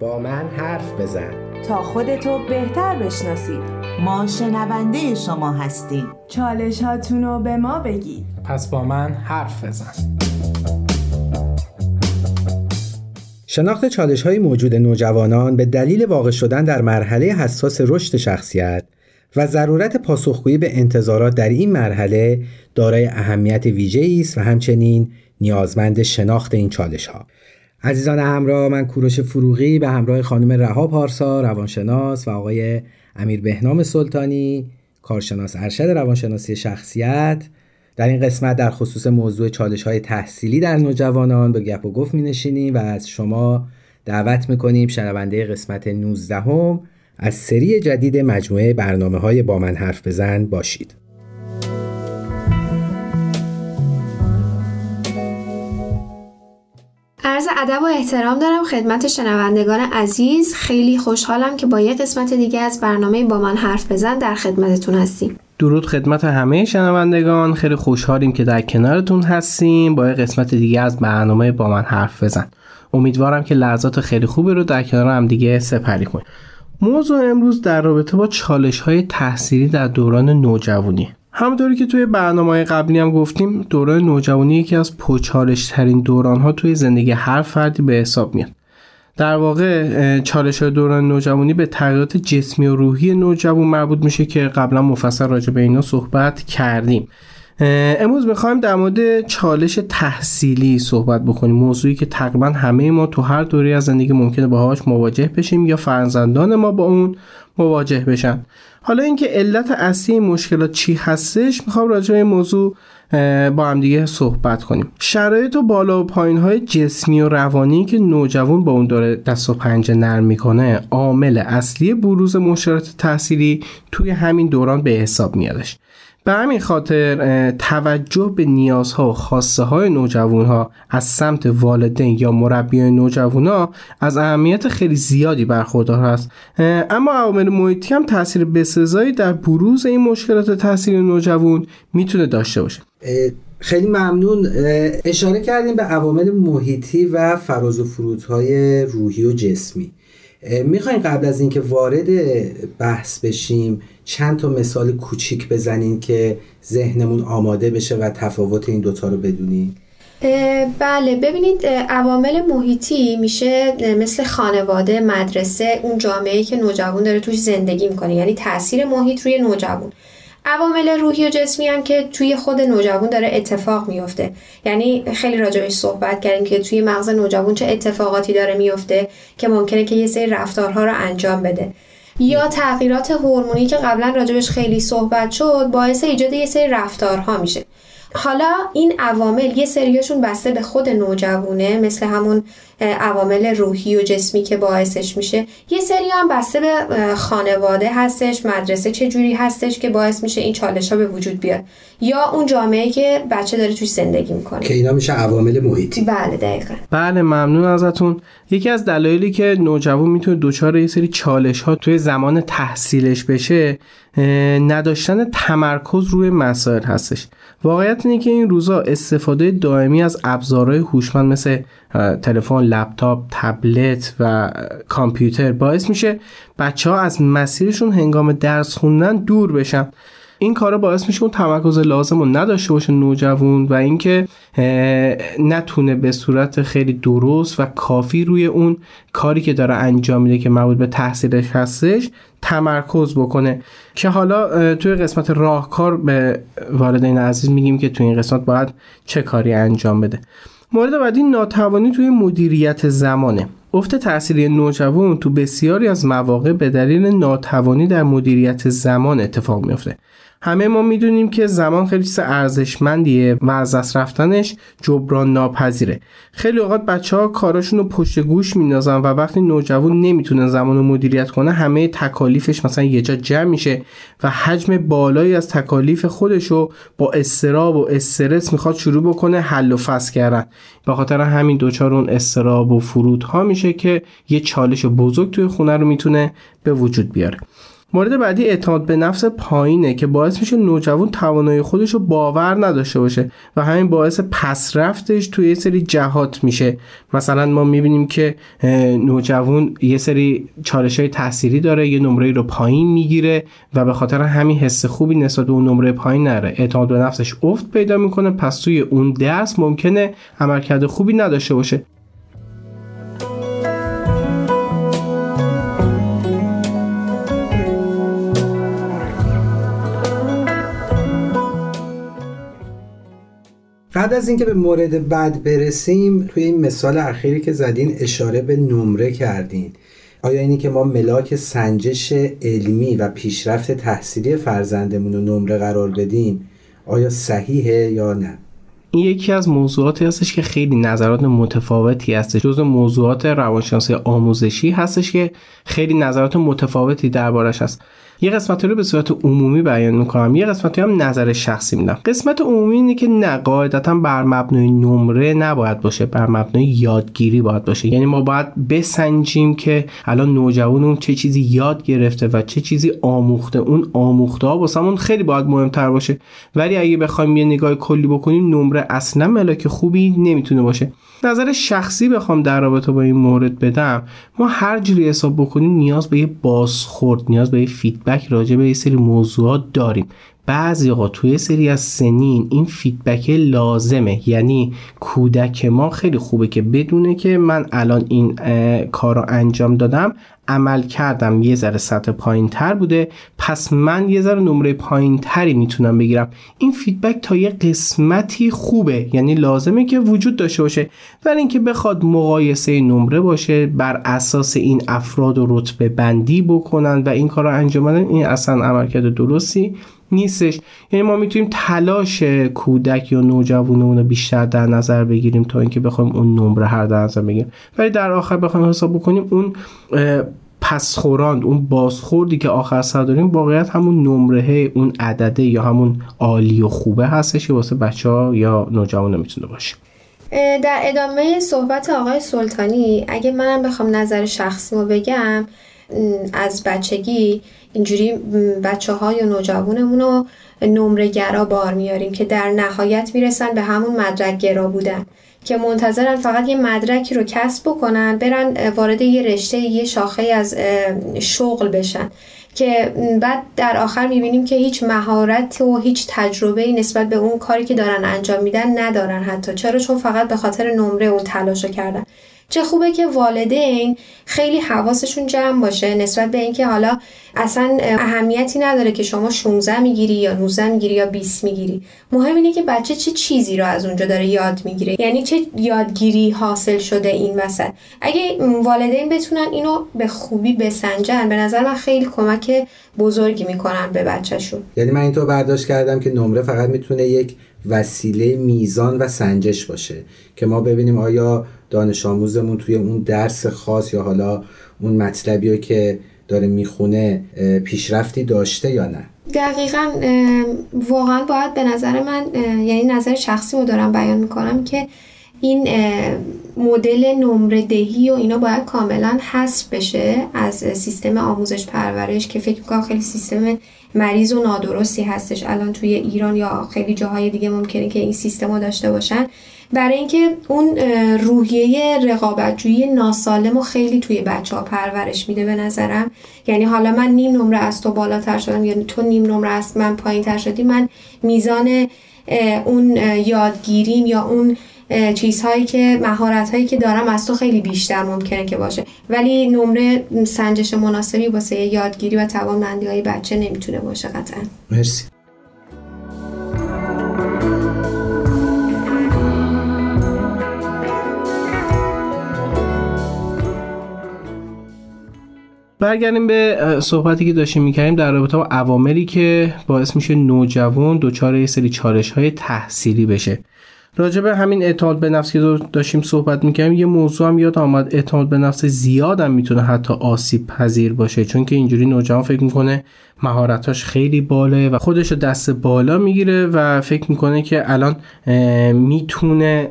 با من حرف بزن. تا خودتو بهتر بشناسید ما شنونده شما هستیم. چالش هاتونو به ما بگید. پس با من حرف بزن. شناخت چالش های موجود نوجوانان به دلیل واقع شدن در مرحله حساس رشد شخصیت و ضرورت پاسخگویی به انتظارات در این مرحله دارای اهمیت ویژه‌ای است و همچنین نیازمند شناخت این چالش ها. عزیزان همراه من کوروش فروغی به همراه خانم رها پارسا روانشناس و آقای امیر بهنام سلطانی کارشناس ارشد روانشناسی شخصیت در این قسمت در خصوص موضوع چالش های تحصیلی در نوجوانان به گپ و گفت می نشینیم و از شما دعوت می کنیم شنونده قسمت 19 هم از سری جدید مجموعه برنامه های با من حرف بزن باشید. ادب و احترام دارم خدمت شنوندگان عزیز. خیلی خوشحالم که با یه قسمت دیگه از برنامه با من حرف بزن در خدمتتون هستیم. درود خدمت همه شنوندگان. خیلی خوشحالیم که در کنارتون هستیم. با یه قسمت دیگه از برنامه با من حرف بزن. امیدوارم که لحظات خیلی خوبی رو در کنار هم دیگه سپری کنیم. موضوع امروز در رابطه با چالش های تحصیلی در دوران نوجوانی. همونطوری که توی برنامه قبلی هم گفتیم دوران نوجوانی یکی از پرچالش ترین دوران ها توی زندگی هر فردی به حساب میاد. در واقع چالش دوران نوجوانی به تغییرات جسمی و روحی نوجوان مربوط میشه که قبلا مفصل راجع به اینا صحبت کردیم. امروز می‌خوایم در مورد چالش تحصیلی صحبت بکنیم. موضوعی که تقریبا همه ما تو هر دوری از زندگی ممکنه باهاش مواجه بشیم یا فرزندان ما با اون مواجه بشن. حالا اینکه علت اصلی مشکلات چی هستش می‌خوام راجع به این موضوع با هم دیگه صحبت کنیم. شرایط و بالا و پایین های جسمی و روانی که نوجوان با اون داره دست و پنجه نرم می‌کنه عامل اصلی بروز مشکلات تحصیلی توی همین دوران به حساب میادش. به همین خاطر توجه به نیازها و خواسته های نوجوان ها از سمت والدین یا مربیان نوجوان ها از اهمیت خیلی زیادی برخوردار هست. اما عوامل محیطی هم تاثیر بسزایی در بروز این مشکلات تاثیر نوجوان می‌تونه داشته باشه. خیلی ممنون. اشاره کردیم به عوامل محیطی و فراز و فرودهای روحی و جسمی. می‌خوایم قبل از اینکه وارد بحث بشیم چند تا مثال کوچیک بزنین که ذهنمون آماده بشه و تفاوت این دوتا رو بدونیم بله ببینید عوامل محیطی میشه مثل خانواده مدرسه اون جامعه که نوجوان داره توش زندگی می‌کنه. یعنی تاثیر محیط روی نوجوان. عوامل روحی و جسمی هم که توی خود نوجوان داره اتفاق میفته. یعنی خیلی راجبش صحبت کردیم که توی مغز نوجوان چه اتفاقاتی داره میفته که ممکنه که یه سری رفتارها رو انجام بده. یا تغییرات هورمونی که قبلا راجبش خیلی صحبت شد باعث ایجاد یه سری رفتارها میشه. حالا این عوامل یه سریاشون بسته به خود نوجوونه مثل همون عوامل روحی و جسمی که باعثش میشه. یه سری هم بسته به خانواده هستش مدرسه چه جوری هستش که باعث میشه این چالش ها به وجود بیاد. یا اون جامعه که بچه داره توش زندگی می‌کنه. که اینا میشه عوامل محیطی بله دقیقا. بله ممنون ازتون. یکی از دلایلی که نوجوان می‌تونه دچار یه سری چالش ها توی زمان تحصیلش بشه نداشتن تمرکز روی مسائل هستش. واقعیت اینه که این روزا استفاده دائمی از ابزارهای هوشمند مثل تلفن، لپتاپ، تبلت و کامپیوتر باعث میشه بچه ها از مسیرشون هنگام درس خوندن دور بشن. این کارا باعث میشه اون تمرکز لازم رو نداشته باشه نوجوان و اینکه نتونه به صورت خیلی درست و کافی روی اون کاری که داره انجام میده که مربوط به تحصیلش هستش تمرکز بکنه. که حالا توی قسمت راهکار به والدین عزیز میگیم که توی این قسمت باید چه کاری انجام بده. مورد بعدی ناتوانی توی مدیریت زمانه. افت تحصیلی نوجوان تو بسیاری از مواقع به دلیل ناتوانی در مدیریت زمان اتفاق میفته همه ما می‌دونیم که زمان خیلی چیز ارزشمندیه و از دست رفتنش جبران ناپذیره. خیلی اوقات بچه ها کاراشون رو پشت گوش میندازن و وقتی نوجوان نمی‌تونه زمان رو مدیریت کنه همه تکالیفش مثلا یه جا جمع میشه و حجم بالایی از تکالیف خودش رو با استراب و استرس می‌خواد شروع بکنه حل و فصل کردن. به خاطر همین دوچار اون استراب و فرودها میشه که یه چالش بزرگ توی خونه رو می‌تونه به وجود بیاره. مورد بعدی اعتماد به نفس پایینه که باعث میشه نوجوان توانایی خودش رو باور نداشته باشه و همین باعث پس رفتش توی یه سری جهات میشه. مثلا ما می‌بینیم که نوجوان یه سری چالش های تحصیلی داره یه نمره رو پایین می‌گیره و به خاطر همین حس خوبی نسبت به اون نمره پایین نره. اعتماد به نفسش افت پیدا می‌کنه پس توی اون درس ممکنه عملکرد خوبی نداشته باشه. قبل از اینکه به مورد بعد برسیم توی این مثال اخیری که زدین اشاره به نمره کردین. آیا اینی که ما ملاک سنجش علمی و پیشرفت تحصیلی فرزندمون رو نمره قرار بدیم آیا صحیحه یا نه؟ این یکی از موضوعاتی هستش که خیلی نظرات متفاوتی هستش. جز موضوعات روانشناسی آموزشی هستش که خیلی نظرات متفاوتی دربارش هست. یه قسمت رو به صورت عمومی بیان می‌کنم. یه قسمتی هم نظر شخصی میدم. قسمت عمومی اینه که نه قاعدتا بر مبنای نمره نباید باشه. بر مبنای یادگیری باید باشه. یعنی ما باید بسنجیم که الان نوجوان اون چه چیزی یاد گرفته و چه چیزی آموخته. اون آموخته ها واسمون خیلی باید مهمتر باشه. ولی اگه بخوایم یه نگاه کلی بکنیم نمره اصلا ملاک خوبی نمی‌تونه باشه. نظر شخصی بخوام در رابطه با این مورد بدم ما هر جوری حساب بکنیم نیاز به یه بازخورد نیاز به یه feedback راجع به یه سری موضوعات داریم. بعضی وقتا توی یه سری از سنین این feedback لازمه. یعنی کودک ما خیلی خوبه که بدونه که من الان این کار رو انجام دادم عمل کردم یه ذره سطح پایین تر بوده. پس من یه ذره نمره پایین تری می‌تونم بگیرم. این فیدبک تا یه قسمتی خوبه. یعنی لازمه که وجود داشته باشه. ولی اینکه بخواد مقایسه نمره باشه بر اساس این افراد و رتبه بندی بکنن و این کار رو انجام بدن این اصلا عملکرد درستی نیستش. یعنی ما می‌تونیم تلاش کودک یا نوجوانمون رو بیشتر در نظر بگیریم تا اینکه بخوایم اون نمره هر در نظر بگیریم. ولی در آخر بخوایم حساب بکنیم اون پسخوراند اون بازخوردی که آخر سر داریم واقعیت همون نمره اون عدده یا همون عالی و خوبه هستش که واسه بچه ها یا نوجوان می‌تونه باشه. در ادامه صحبت آقای سلطانی اگه منم بخوام نظر شخصی رو بگم از بچگی اینجوری بچه ها یا نوجوانمون رو نمره گرا بار میاریم که در نهایت می‌رسن به همون مدرک گرا بودن که منتظرن فقط یه مدرکی رو کسب بکنن برن وارد یه رشته یه شاخه از شغل بشن که بعد در آخر می‌بینیم که هیچ مهارت و هیچ تجربه نسبت به اون کاری که دارن انجام میدن ندارن حتی. چرا؟ چون فقط به خاطر نمره اون تلاش کردن. چه خوبه که والدین خیلی حواسشون جمع باشه نسبت به اینکه حالا اصلا اهمیتی نداره که شما 16 می‌گیری یا 19 می‌گیری یا 20 می‌گیری. مهم اینه که بچه چه چیزی رو از اونجا داره یاد می‌گیره. یعنی چه یادگیری حاصل شده این وسط. اگه والدین بتونن اینو به خوبی بسنجن به نظر من خیلی کمک بزرگی می‌کنن به بچهشون. یعنی من اینطور برداشت کردم که نمره فقط می‌تونه یک وسیله میزان و سنجش باشه که ما ببینیم آیا دانش آموزمون توی اون درس خاص یا حالا اون مطلبی که داره می‌خونه پیشرفتی داشته یا نه؟ دقیقا واقعا باید به نظر من یعنی نظر شخصی رو دارم بیان می‌کنم که این مدل نمره دهی و اینا باید کاملا حذف بشه از سیستم آموزش پرورش که فکر می‌کنم خیلی سیستم مریض و نادرستی هستش الان توی ایران یا خیلی جاهای دیگه ممکنه که این سیستم رو داشته باشن. برای اینکه اون روحیه رقابتجویی ناسالم و خیلی توی بچه ها پرورش میده به نظرم. یعنی حالا من نیم نمره از تو بالاتر شدم یعنی تو نیم نمره از من پایین تر شدی من میزان اون یادگیریم یا اون چیزهایی که مهارت هایی که دارم از تو خیلی بیشتر ممکنه که باشه. ولی نمره سنجش مناسبی واسه یادگیری و توانمندی های بچه نمی‌تونه باشه قطعا. مرسی. برگردیم به صحبتی که داشتیم می‌کردیم در رابطه با عواملی که باعث میشه نوجوان دچار یه سری چالش های تحصیلی بشه. راجع به همین اعتماد به نفس که داشتیم صحبت می‌کنیم یه موضوع هم یاد آمد. اعتماد به نفس زیاد هم می‌تونه حتی آسیب پذیر باشه چون که اینجوری نوجوان فکر می‌کنه مهارتاش خیلی باله و خودش دست بالا می‌گیره و فکر می‌کنه که الان می‌تونه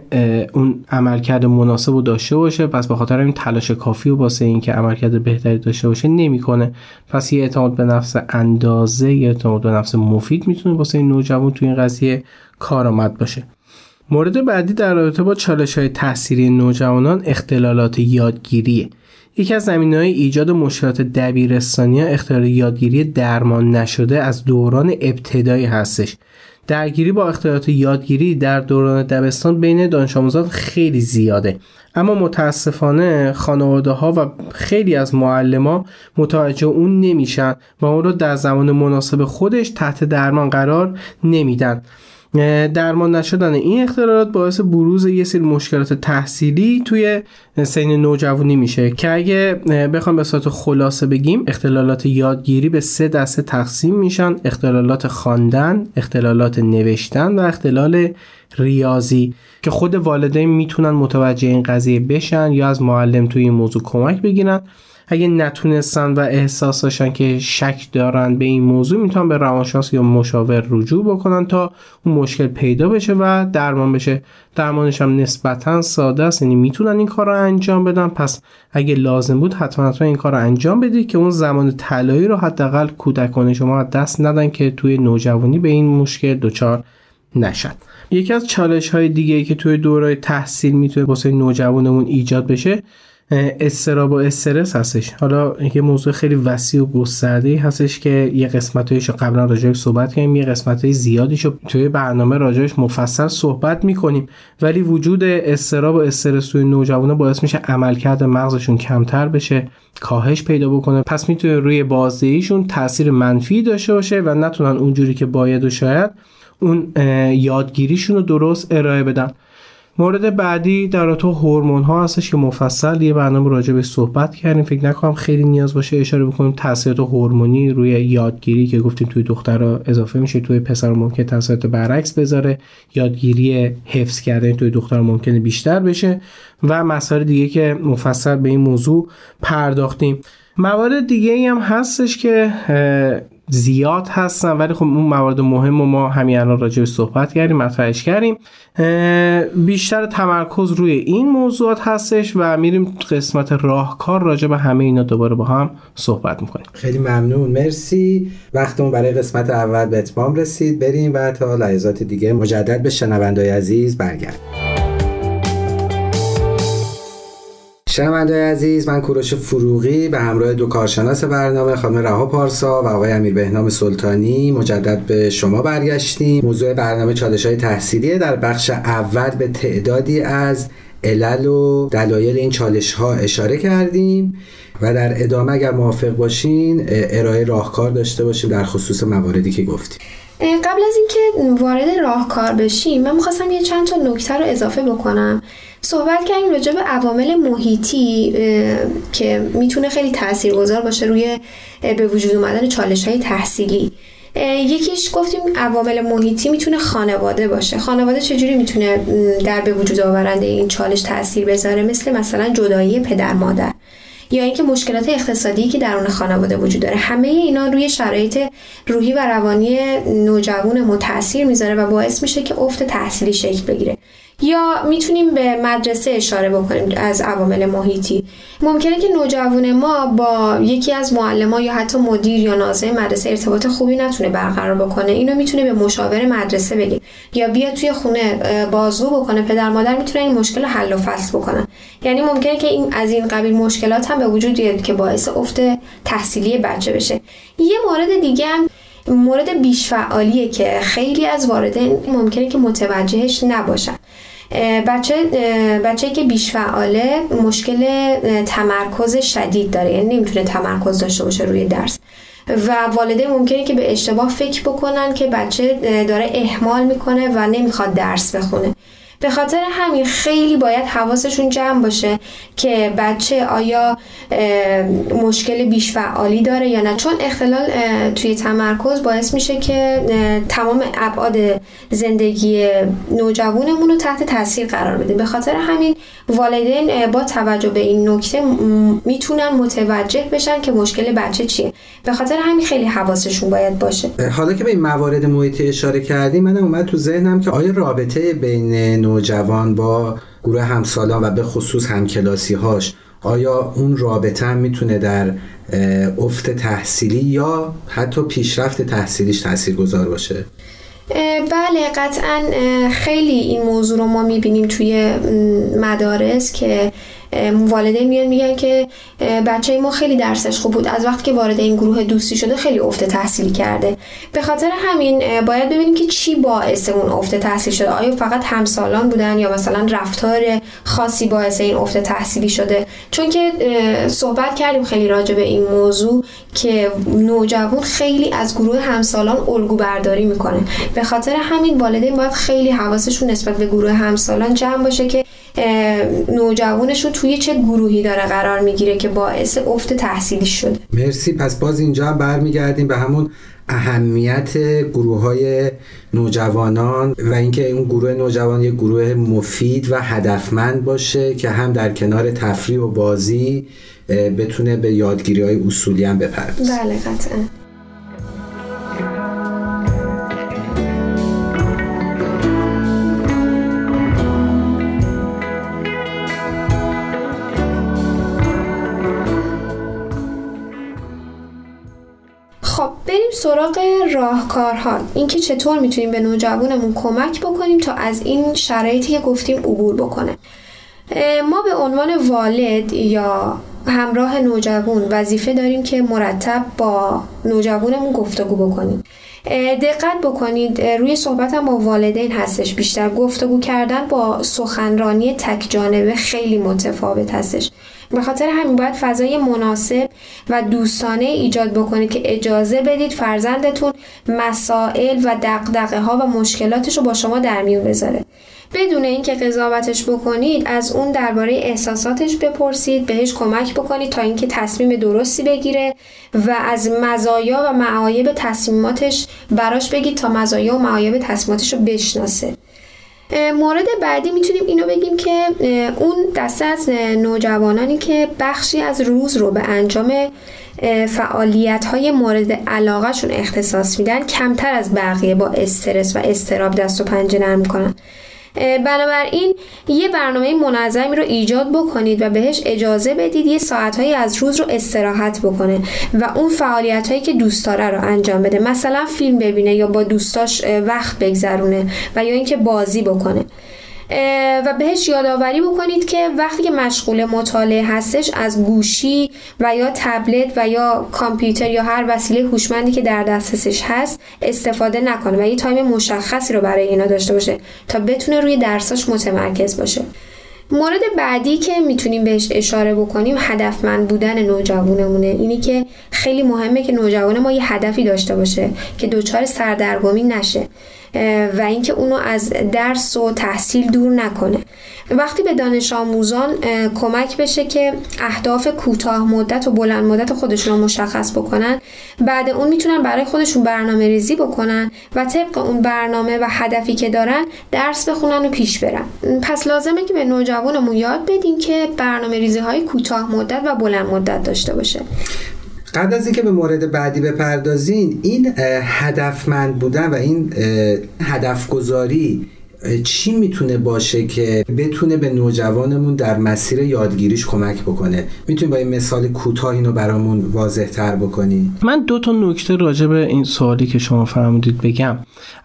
اون عملکرد مناسب رو داشته باشه. پس به خاطر این تلاش کافی و واسه اینکه عملکرد بهتری داشته باشه نمی‌کنه. پس یه اعتماد به نفس اندازه یه اعتماد به نفس مفید می‌تونه واسه این نوجوان تو این قضیه کارآمد باشه. مورد بعدی در رابطه با چالش های تحصیلی نوجوانان اختلالات یادگیریه. یکی از زمین های ایجاد مشکلات دبیرستانی ها اختلال یادگیری درمان نشده از دوران ابتدایی هستش. درگیری با اختلالات یادگیری در دوران دبستان بین دانش آموزان خیلی زیاده. اما متاسفانه خانواده ها و خیلی از معلم متوجه اون نمیشن و اون رو در زمان مناسب خودش تحت درمان قرار نمیدن. درمان نشدن این اختلالات باعث بروز یه سری مشکلات تحصیلی توی سین نوجوانی میشه که اگه بخوام به صورت خلاصه بگیم اختلالات یادگیری به سه دسته تقسیم میشن. اختلالات خواندن اختلالات نوشتن و اختلال ریاضی که خود والدین می‌تونن متوجه این قضیه بشن یا از معلم توی این موضوع کمک بگیرن. اگه نتونستن و احساس داشتن که شک دارن به این موضوع می‌تونن به روانشناس یا مشاور رجوع بکنن تا اون مشکل پیدا بشه و درمان بشه. درمانش هم نسبتا ساده است یعنی می‌تونن این کار رو انجام بدن. پس اگه لازم بود حتما حتما این کار رو انجام بدید که اون زمان طلایی رو حداقل کودکان شما دست ندن که توی نوجوانی به این مشکل دچار نشن. یکی از چالش های دیگه که توی دوره تحصیل می‌تونه واسه نوجوانمون ایجاد بشه استراب و استرس هستش. حالا یه موضوع خیلی وسیع و گسترده هستش که یه قسمتایشو قبلا راجعش صحبت کردیم یه قسمت های زیادیشو توی برنامه راجعش مفصل صحبت می‌کنیم. ولی وجود استراب و استرس توی نوجوانه باعث میشه عملکرد مغزشون کمتر بشه کاهش پیدا بکنه. پس می‌تونه روی بازدهیشون تاثیر منفی داشته باشه و نتونن اونجوری که باید و شاید اون یادگیریشون رو درست ارائه بدن. مورد بعدی در تو هورمون ها هستش که مفصل یه برنامه راجع به صحبت کردیم. فکر نکنم خیلی نیاز باشه اشاره بکنیم. تاثیرات هورمونی روی یادگیری که گفتیم توی دختر اضافه میشه. توی پسر ممکن تاثیرات برعکس بذاره. یادگیری حفظ کردن توی دختر ممکنه بیشتر بشه. و مسائل دیگه که مفصل به این موضوع پرداختیم. موارد دیگه ای هم هستش که زیاد هستن ولی خب اون موارد مهم و ما همین الان راجع به صحبت کردیم مطرحش کردیم. بیشتر تمرکز روی این موضوعات هستش و میریم قسمت راهکار راجع به همه اینا دوباره با هم صحبت می‌کنیم. خیلی ممنون مرسی. وقتمون برای قسمت اول به اتمام رسید. بریم و تا لحظات دیگه مجدد به شنوندای عزیز برگردیم. شنوندای عزیز من کوروش فروغی به همراه دو کارشناس برنامه خانم رها پارسا و آقای امیر بهنام سلطانی مجدد به شما برگشتیم. موضوع برنامه چالش های تحصیلی در بخش اول به تعدادی از علل و دلایل این چالش ها اشاره کردیم و در ادامه اگر موافق باشین ارائه راهکار داشته باشیم در خصوص مواردی که گفتیم. قبل از اینکه وارد راهکار بشیم من می‌خواستم یه چند تا نکته رو اضافه بکنم. صحبت کردیم راجع به عوامل محیطی که می‌تونه خیلی تاثیرگذار باشه روی به وجود اومدن چالش های تحصیلی یکیش گفتیم عوامل محیطی می‌تونه خانواده باشه. خانواده چجوری می‌تونه در به وجود آورنده این چالش تاثیر بذاره؟ مثل مثلا جدایی پدر مادر. یا اینکه مشکلات اقتصادی که درون خانواده وجود داره همه اینا روی شرایط روحی و روانی نوجوان متاثیر می‌ذاره و باعث میشه که افت تحصیلی شکل بگیره. یا می‌تونیم به مدرسه اشاره بکنیم از عوامل محیطی؟ ممکنه که نوجوان ما با یکی از معلمان یا حتی مدیر یا ناظر مدرسه ارتباط خوبی نتونه برقرار بکنه. اینو می‌تونه به مشاور مدرسه بگه. یا بیاد توی خونه بازگو بکنه. پدر مادر می‌تونه این مشکل حل و فصل بکنن. یعنی ممکنه که این از این قبیل مشکلات هم به وجود بیاد که باعث افت تحصیلی بچه بشه. یه مورد دیگه هم مورد بیش فعالیه که خیلی از واردین ممکنه که متوجهش نباشن. بچه بچه که بیش فعاله مشکل تمرکز شدید داره. یعنی نمی‌تونه تمرکز داشته باشه روی درس. و والدین ممکنه که به اشتباه فکر بکنن که بچه داره احمال می‌کنه و نمی‌خواد درس بخونه. به خاطر همین خیلی باید حواسشون جمع باشه که بچه آیا مشکل بیش فعالی داره یا نه. چون اختلال توی تمرکز باعث میشه که تمام ابعاد زندگی نوجوانمون رو تحت تاثیر قرار بده. به خاطر همین والدین با توجه به این نکته می‌تونن متوجه بشن که مشکل بچه چیه. به خاطر همین خیلی حواسشون باید باشه. حالا که به این موارد محیطی اشاره کردیم من اومد تو ذهنم که آیا رابطه بین نوجوان با گروه همسالان و به خصوص همکلاسی هاش آیا اون رابطه هم می‌تونه در افت تحصیلی یا حتی پیشرفت تحصیلیش تاثیرگذار باشه؟ بله قطعا خیلی این موضوع رو ما می‌بینیم توی مدارس که والدین میان میگن که بچه ما خیلی درسش خوب بود. از وقتی که وارد این گروه دوستی شده خیلی افت تحصیل کرده. به خاطر همین باید ببینیم که چی باعث اون افت تحصیل شده. آیا فقط همسالان بودن یا مثلا رفتار خاصی باعث این افت تحصیلی شده؟ چون که صحبت کردیم خیلی راجع به این موضوع که نوجوان خیلی از گروه همسالان الگو برداری می‌کنه. به خاطر همین والدین باید خیلی حواسشون نسبت به گروه همسالان جمع باشه که نوجوانشون توی چه گروهی داره قرار می‌گیره که باعث افت تحصیلی شده؟ مرسی. پس باز اینجا برمیگردیم به همون اهمیت گروه های نوجوانان و اینکه اون گروه نوجوان یک گروه مفید و هدفمند باشه که هم در کنار تفریح و بازی بتونه به یادگیری های اصولی هم بپردازه. بله قطعا. راهکارها اینکه چطور می‌تونیم به نوجوانمون کمک بکنیم تا از این شرایطی که گفتیم عبور بکنه. ما به عنوان والد یا همراه نوجوان وظیفه داریم که مرتب با نوجوانمون گفتگو بکنیم. دقت بکنید روی صحبتم با والدین هستش. بیشتر گفتگو کردن با سخنرانی تک جانبه خیلی متفاوت هستش. به خاطر همین باید فضای مناسب و دوستانه ایجاد بکنید که اجازه بدید فرزندتون مسائل و دقدقه ها و مشکلاتش رو با شما در میون بذاره. بدون اینکه قضاوتش بکنید از اون درباره احساساتش بپرسید بهش کمک بکنید تا اینکه تصمیم درستی بگیره و از مزایا و معایب تصمیماتش براش بگید تا مزایا و معایب تصمیماتش رو بشناسه. مورد بعدی می‌تونیم اینو بگیم که اون دسته از نوجوانانی که بخشی از روز رو به انجام فعالیت های مورد علاقهشون اختصاص میدن کمتر از بقیه با استرس و استراب دست و پنجه نرم کنن بنابراین یه برنامه منظمی رو ایجاد بکنید و بهش اجازه بدید یه ساعتهایی از روز رو استراحت بکنه و اون فعالیت هایی که دوست داره رو انجام بده. مثلا فیلم ببینه یا با دوستاش وقت بگذرونه و یا اینکه بازی بکنه. و بهش یادآوری بکنید که وقتی که مشغول مطالعه هستش از گوشی و یا تبلت و یا کامپیوتر یا هر وسیله هوشمندی که در دسترسش هست استفاده نکنه و یه تایم مشخصی رو برای اینا داشته باشه تا بتونه روی درساش متمرکز باشه. مورد بعدی که می‌تونیم بهش اشاره بکنیم هدفمند بودن نوجوانمونه. اینی که خیلی مهمه که نوجوان ما یه هدفی داشته باشه که دچار سردرگمی نشه. و اینکه اونو از درس و تحصیل دور نکنه. وقتی به دانش آموزان کمک بشه که اهداف کوتاه مدت و بلند مدت خودشون رو مشخص بکنن بعد اون می‌تونن برای خودشون برنامه ریزی بکنن و طبق اون برنامه و هدفی که دارن درس بخونن و پیش برن. پس لازمه که به نوجوانمون یاد بدیم که برنامه ریزی های کوتاه مدت و بلند مدت داشته باشه. قبل از اینکه به مورد بعدی بپردازین این هدفمند بودن و این هدف گذاری چی می‌تونه باشه که بتونه به نوجوانمون در مسیر یادگیریش کمک بکنه؟ می‌تونی با این مثال کوتاه اینو برامون واضح تر بکنی؟ من دو تا نکته راجع به این سوالی که شما فرمودید بگم.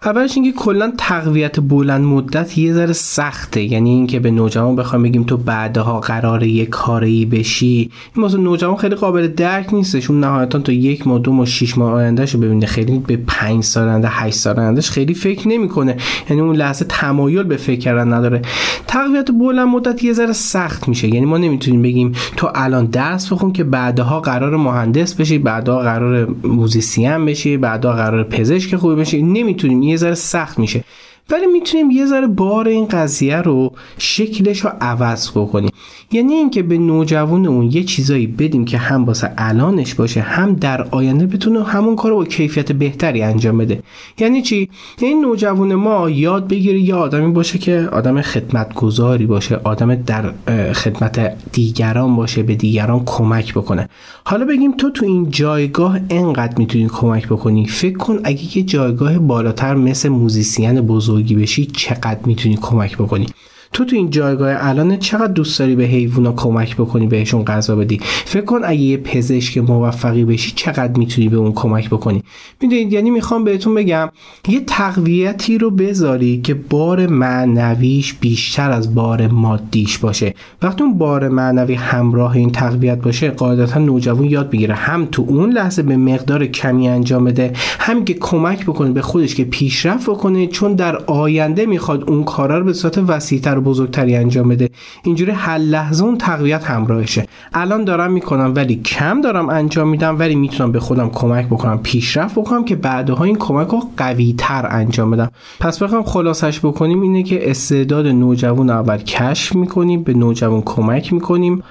اولش اینکه کلا تقویت بلند مدت یه ذره سخته. یعنی اینکه به نوجوان بخوام بگیم تو بعدها قرار یه کاری بشی. این مثلا نوجوان خیلی قابل درک نیستش. اون نهایتا تو یک ماه دو ماه شش ماه آیندهشو ببینه. خیلی به 5 سال آینده 8 سال آیندهش خیلی فکر نمی‌کنه. یعنی اون لحظه تمایل به فکر کردن نداره. تقویت بلند مدت یه ذره سخت میشه. یعنی ما نمی‌تونیم بگیم تو الان درس بخون که بعدها قرار مهندس بشی بعدها قرار موزیسین بشی بعدها قرار پزشک خوبی بشی. نمی‌تونیم. یه ذره سخت میشه. ولی می‌تونیم یه ذره بار این قضیه رو شکلش رو عوض بکنیم. یعنی اینکه به نوجوانمون یه چیزایی بدیم که هم واسه الانش باشه هم در آینده بتونه همون کار رو با کیفیت بهتری انجام بده. یعنی چی؟ یعنی نوجوان ما یاد بگیره یه آدمی باشه که آدم خدمتگذاری باشه آدم در خدمت دیگران باشه به دیگران کمک بکنه. حالا بگیم تو تو این جایگاه انقدر می‌تونی کمک بکنی؟ فکر کن اگه یه جایگاه بالاتر مثل موزیسین بزرگی بشی چقدر می‌تونی کمک بکنی؟ تو تو این جایگاه الان چقدر دوست داری به حیوونا کمک بکنی بهشون غذا بدی؟ فکر کن اگه یه پزشک موفقی بشی چقدر می‌تونی به اون کمک بکنی؟ می‌دونید یعنی می‌خوام بهتون بگم یه تقویتی رو بذاری که بار معنویش بیشتر از بار مادیش باشه. وقتی اون بار معنوی همراه این تقویت باشه قاعدتا نوجوان یاد بگیره هم تو اون لحظه به مقدار کمی انجام بده هم که کمک بکنه به خودش که پیشرفت بکنه چون در آینده می‌خواد اون کارا رو به صورت وسیعتر بزرگتری انجام بده. اینجوری هر لحظه اون تقویت همراهشه. الان دارم می‌کنم ولی کم دارم انجام میدم ولی می‌تونم به خودم کمک بکنم پیشرفت بکنم که بعدها این کمک رو قوی تر انجام بدم. پس بخوام خلاصش بکنیم اینه که استعداد نوجوان اول کشف می‌کنیم به نوجوان کمک می‌کنیم.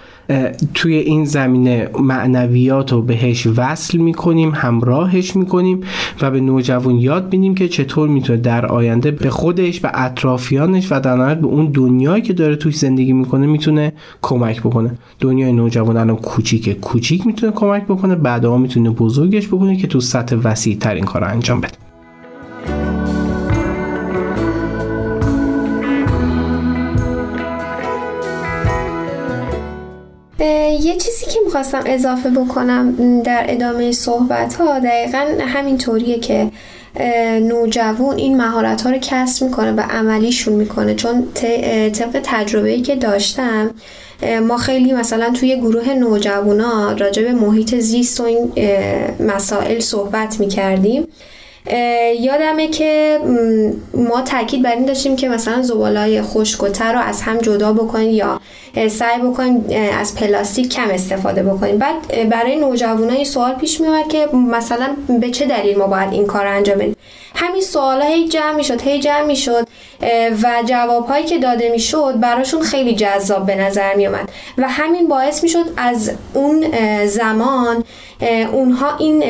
توی این زمینه معنویات رو بهش وصل می‌کنیم همراهش می‌کنیم و به نوجوان یاد بینیم که چطور می‌تونه در آینده به خودش به اطرافیانش و در نهایت به اون دنیایی که داره توش زندگی می‌کنه می‌تونه کمک بکنه. دنیای نوجوان الان کوچیکه. کوچیک می‌تونه کمک بکنه بعدها می‌تونه بزرگش بکنه که تو سطح وسیع تر این کار انجام بده. یه چیزی که می‌خواستم اضافه بکنم در ادامه صحبت ها دقیقا همین طوریه که نوجوان این مهارت ها رو کسب می‌کنه و عملیشون می‌کنه. چون طبق تجربه که داشتم ما خیلی مثلا توی گروه نوجوانا راجع به محیط زیست و این مسائل صحبت می‌کردیم. یادمه که ما تاکید بر این داشتیم که مثلا زبالای خشک و تر رو از هم جدا بکنیم یا سعی بکنیم از پلاستیک کم استفاده بکنیم بعد برای نوجوانان این سوال پیش میاد که مثلا به چه دلیل ما باید این کار انجام بدیم؟ همین سوال هی جمع می‌شد هی جمع می‌شد و جواب هایی که داده می‌شد براشون خیلی جذاب به نظر می اومد و همین باعث می‌شد از اون زمان اونها این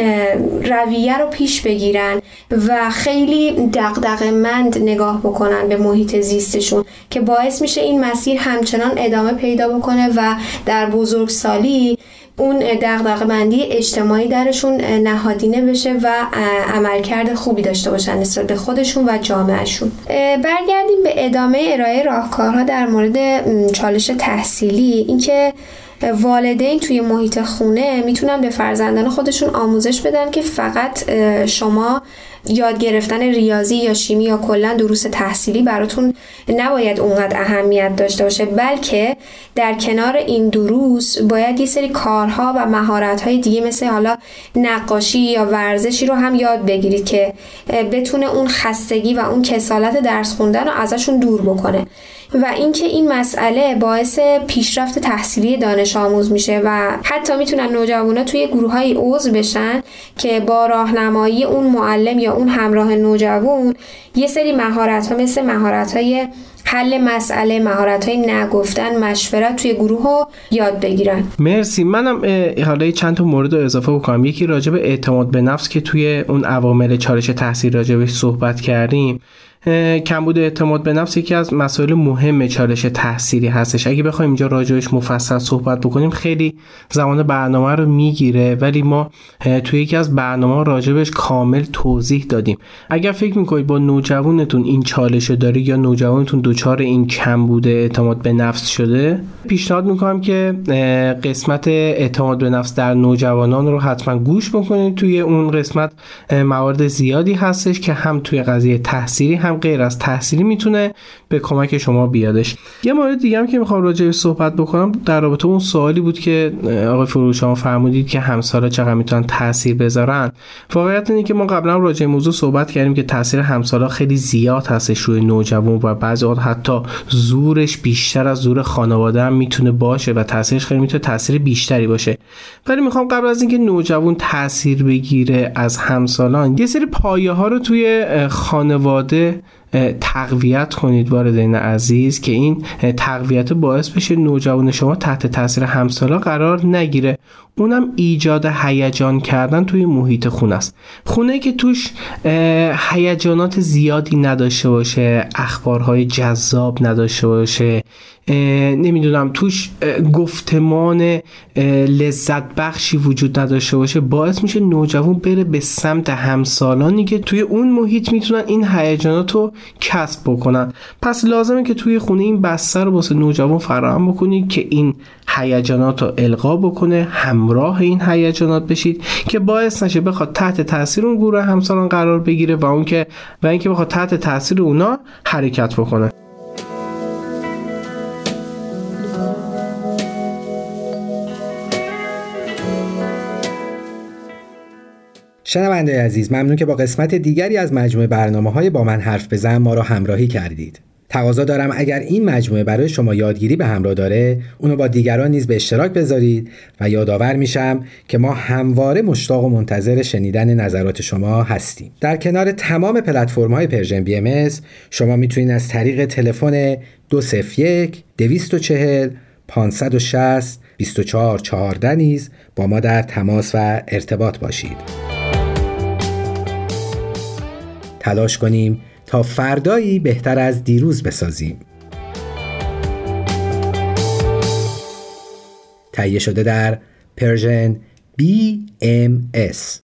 رویه رو پیش بگیرن و خیلی دقدق مند نگاه بکنن به محیط زیستشون که باعث میشه این مسیر همچنان ادامه پیدا بکنه و در بزرگسالی اون دقدق بندی اجتماعی درشون نهادینه بشه و عملکرد خوبی داشته باشن نسبت به خودشون و جامعهشون. برگردیم به ادامه ارائه راهکارها در مورد چالش تحصیلی. اینکه والدین توی محیط خونه می‌تونن به فرزندان خودشون آموزش بدن که فقط شما یاد گرفتن ریاضی یا شیمی یا کلا دروس تحصیلی براتون نباید اونقدر اهمیت داشته باشه بلکه در کنار این دروس باید یه سری کارها و مهارت‌های دیگه مثل حالا نقاشی یا ورزشی رو هم یاد بگیرید که بتونه اون خستگی و اون کسالت درس خوندن رو ازشون دور بکنه. و اینکه این مسئله باعث پیشرفت تحصیلی دانش آموز میشه و حتی می‌تونن نوجوانا توی گروه های عضو بشن که با راهنمایی اون معلم یا اون همراه نوجوان یه سری مهارت ها مثل مهارت های حل مسئله مهارت های نگفتن مشورت توی گروه ها یاد بگیرن. مرسی. منم حالا چند تا مورد رو اضافه بکنم. یکی راجع به اعتماد به نفس که توی اون عوامل چالش تحصیل راجبش صحبت کردیم. کمبود اعتماد به نفس یکی از مسائل مهم چالش تحصیلی هستش. اگه بخوایم اینجا راجعش مفصل صحبت بکنیم خیلی زمان برنامه رو می‌گیره ولی ما توی یکی از برنامه راجبش کامل توضیح دادیم. اگر فکر می‌کنید با نوجوانتون این چالش داری یا نوجوانتون دچار این کمبود اعتماد به نفس شده پیشنهاد می‌کنم که قسمت اعتماد به نفس در نوجوانان رو حتما گوش بکنید. توی اون قسمت موارد زیادی هستش که هم توی قضیه تحصیلی هم غیر از تحصیلی می‌تونه به کمک شما بیادش. یه مورد دیگه هم که می‌خوام راجع به صحبت بکنم در رابطه اون سوالی بود که آقای فروش شما فرمودید که همسالا چقدر می‌تونن تاثیر بذارن. واقعیت اینه که ما قبلا راجع موضوع صحبت کردیم که تاثیر همسالا خیلی زیاد هستش روی نوجوان و بعضی وقت حتی زورش بیشتر از زور خانواده هم می‌تونه باشه و تاثیرش خیلی می‌تونه تاثیر بیشتری باشه. ولی می‌خوام قبل از اینکه نوجوان تاثیر بگیره از همسالان یه سری پایه ها رو توی خانواده تقویت کنید والدین عزیز که این تقویت باعث بشه نوجوان شما تحت تاثیر همسالا قرار نگیره. اونم ایجاد هیجان کردن توی محیط خونه است. خونه که توش هیجانات زیادی نداشته باشه اخبارهای جذاب نداشته باشه نمی‌دونم توش گفتمان لذت بخشی وجود نداشته باشه باعث میشه نوجوان بره به سمت همسالانی که توی اون محیط می‌تونن این هیجانات رو کسب بکنن. پس لازمه که توی خونه این بستر رو واسه نوجوان فراهم بکنید که این هیجانات رو القا بکنه همراه این هیجانات بشید که باعث نشه بخواد تحت تاثیر اون گروه همسالان قرار بگیره و اون که و اینکه بخواد تحت تاثیر اونا حرکت بکنه. شنونده عزیز ممنون که با قسمت دیگری از مجموعه برنامه های با من حرف بزن ما را همراهی کردید. تقاضا دارم اگر این مجموعه برای شما یادگیری به همراه داره اونو با دیگران نیز به اشتراک بذارید و یادآور میشم که ما همواره مشتاق و منتظر شنیدن نظرات شما هستیم. در کنار تمام پلتفرم های Persian BMS شما می‌تونید از طریق تلفن 201 240 560 2414 نیز با ما در تماس و ارتباط باشید. تلاش کنیم تا فردایی بهتر از دیروز بسازیم. تهیه شده در پرژن BMS